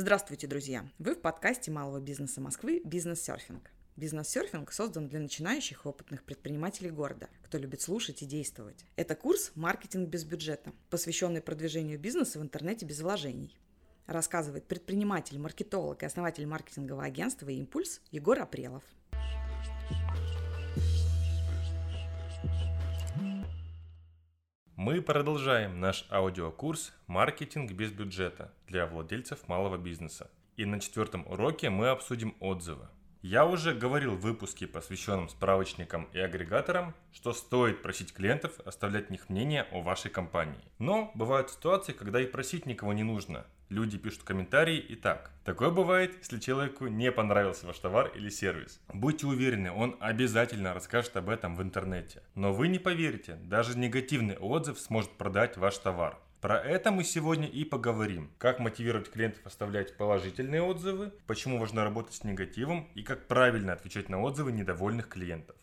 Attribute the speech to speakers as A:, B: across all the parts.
A: Здравствуйте, друзья! Вы в подкасте малого бизнеса Москвы «Бизнес-серфинг». Бизнес-серфинг создан для начинающих и опытных предпринимателей города, кто любит слушать и действовать. Это курс «Маркетинг без бюджета», посвященный продвижению бизнеса в интернете без вложений. Рассказывает предприниматель, маркетолог и основатель маркетингового агентства «Импульс» Егор Апрелов.
B: Мы продолжаем наш аудиокурс «Маркетинг без бюджета» для владельцев малого бизнеса. И на четвертом уроке мы обсудим отзывы. Я уже говорил в выпуске, посвященном справочникам и агрегаторам, что стоит просить клиентов оставлять них мнение о вашей компании. Но бывают ситуации, когда и просить никого не нужно. Люди пишут комментарии и так. Такое бывает, если человеку не понравился ваш товар или сервис. Будьте уверены, он обязательно расскажет об этом в интернете. Но вы не поверите, даже негативный отзыв сможет продать ваш товар. Про это мы сегодня и поговорим. Как мотивировать клиентов оставлять положительные отзывы, почему важно работать с негативом и как правильно отвечать на отзывы недовольных клиентов.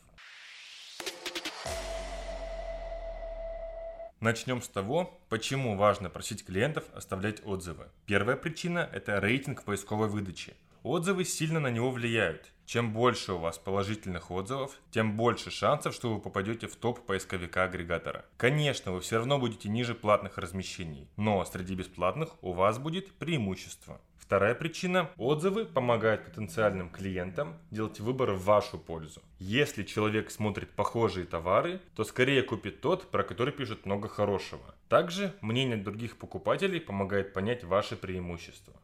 B: Начнем с того, почему важно просить клиентов оставлять отзывы. Первая причина – это рейтинг поисковой выдачи. Отзывы сильно на него влияют. Чем больше у вас положительных отзывов, тем больше шансов, что вы попадете в топ поисковика-агрегатора. Конечно, вы все равно будете ниже платных размещений, но среди бесплатных у вас будет преимущество. Вторая причина – отзывы помогают потенциальным клиентам делать выбор в вашу пользу. Если человек смотрит похожие товары, то скорее купит тот, про который пишут много хорошего. Также мнение других покупателей помогает понять ваши преимущества.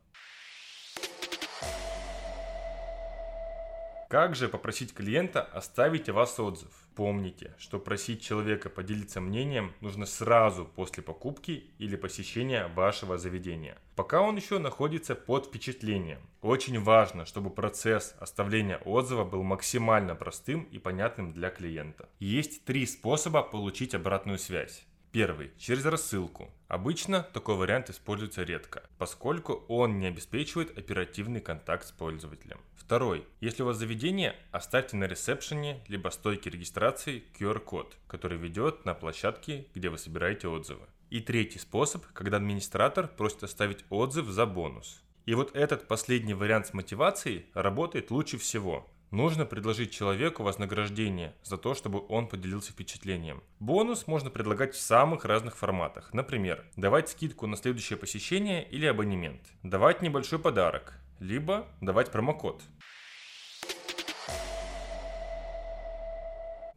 B: Как же попросить клиента оставить о вас отзыв? Помните, что просить человека поделиться мнением нужно сразу после покупки или посещения вашего заведения, пока он еще находится под впечатлением. Очень важно, чтобы процесс оставления отзыва был максимально простым и понятным для клиента. Есть три способа получить обратную связь. Первый – через рассылку. Обычно такой вариант используется редко, поскольку он не обеспечивает оперативный контакт с пользователем. Второй. Если у вас заведение, оставьте на ресепшене либо стойке регистрации QR-код, который ведет на площадке, где вы собираете отзывы. И третий способ, когда администратор просит оставить отзыв за бонус. И вот этот последний вариант с мотивацией работает лучше всего. Нужно предложить человеку вознаграждение за то, чтобы он поделился впечатлением. Бонус можно предлагать в самых разных форматах. Например, давать скидку на следующее посещение или абонемент. Давать небольшой подарок. Либо давать промокод.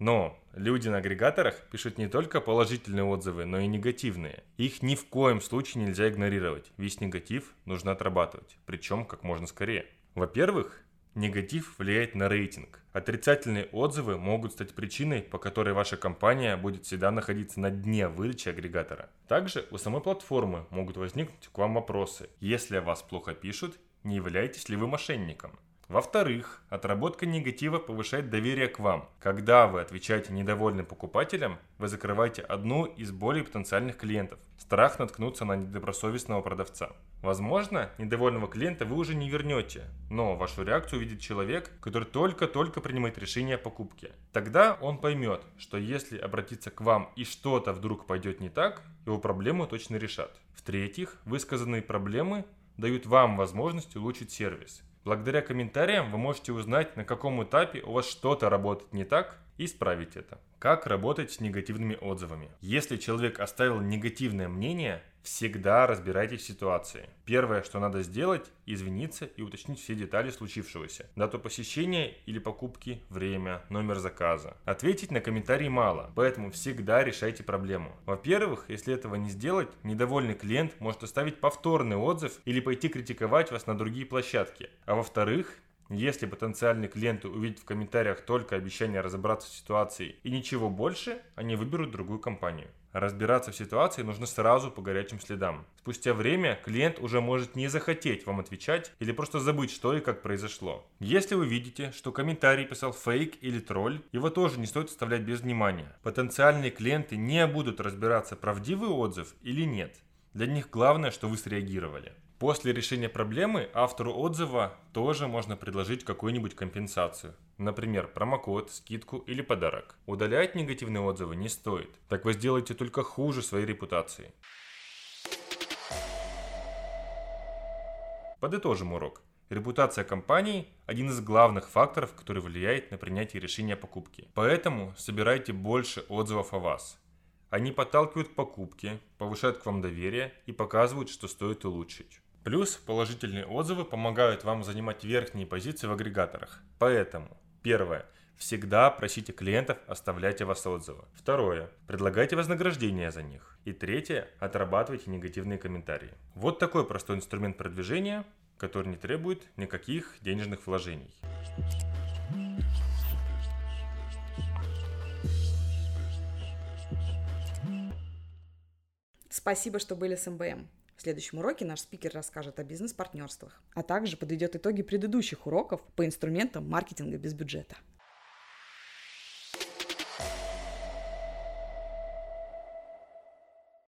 B: Но люди на агрегаторах пишут не только положительные отзывы, но и негативные. Их ни в коем случае нельзя игнорировать. Весь негатив нужно отрабатывать, причем как можно скорее. Во-первых, Негатив влияет на рейтинг. Отрицательные отзывы могут стать причиной, по которой ваша компания будет всегда находиться на дне выдачи агрегатора. Также у самой платформы могут возникнуть к вам вопросы. Если о вас плохо пишут, не являетесь ли вы мошенником? Во-вторых, отработка негатива повышает доверие к вам. Когда вы отвечаете недовольным покупателям, вы закрываете одну из более потенциальных клиентов. Страх наткнуться на недобросовестного продавца. Возможно, недовольного клиента вы уже не вернете, но вашу реакцию увидит человек, который только-только принимает решение о покупке. Тогда он поймет, что если обратиться к вам и что-то вдруг пойдет не так, его проблему точно решат. В-третьих, высказанные проблемы дают вам возможность улучшить сервис. Благодаря комментариям вы можете узнать, на каком этапе у вас что-то работает не так исправить это. Как работать с негативными отзывами? Если человек оставил негативное мнение, всегда разбирайтесь в ситуации. Первое, что надо сделать, извиниться и уточнить все детали случившегося. Дату посещения или покупки, время, номер заказа. Ответить на комментарии мало, поэтому всегда решайте проблему. Во-первых, если этого не сделать, недовольный клиент может оставить повторный отзыв или пойти критиковать вас на другие площадки. А во-вторых, если потенциальный клиент увидит в комментариях только обещание разобраться в ситуации и ничего больше, они выберут другую компанию. Разбираться в ситуации нужно сразу по горячим следам. Спустя время клиент уже может не захотеть вам отвечать или просто забыть, что и как произошло. Если вы видите, что комментарий писал фейк или тролль, его тоже не стоит оставлять без внимания. Потенциальные клиенты не будут разбираться, правдивый отзыв или нет. Для них главное, что вы среагировали. После решения проблемы автору отзыва тоже можно предложить какую-нибудь компенсацию. Например, промокод, скидку или подарок. Удалять негативные отзывы не стоит. Так вы сделаете только хуже своей репутации. Подытожим урок. Репутация компании – один из главных факторов, который влияет на принятие решения о покупке. Поэтому собирайте больше отзывов о вас. Они подталкивают к покупке, повышают к вам доверие и показывают, что стоит улучшить. Плюс положительные отзывы помогают вам занимать верхние позиции в агрегаторах. Поэтому, первое, всегда просите клиентов оставлять о вас отзывы. Второе, предлагайте вознаграждение за них. И третье, отрабатывайте негативные комментарии. Вот такой простой инструмент продвижения, который не требует никаких денежных вложений.
A: Спасибо, что были с МБМ. Следующем уроке наш спикер расскажет о бизнес-партнерствах, а также подведет итоги предыдущих уроков по инструментам маркетинга без бюджета.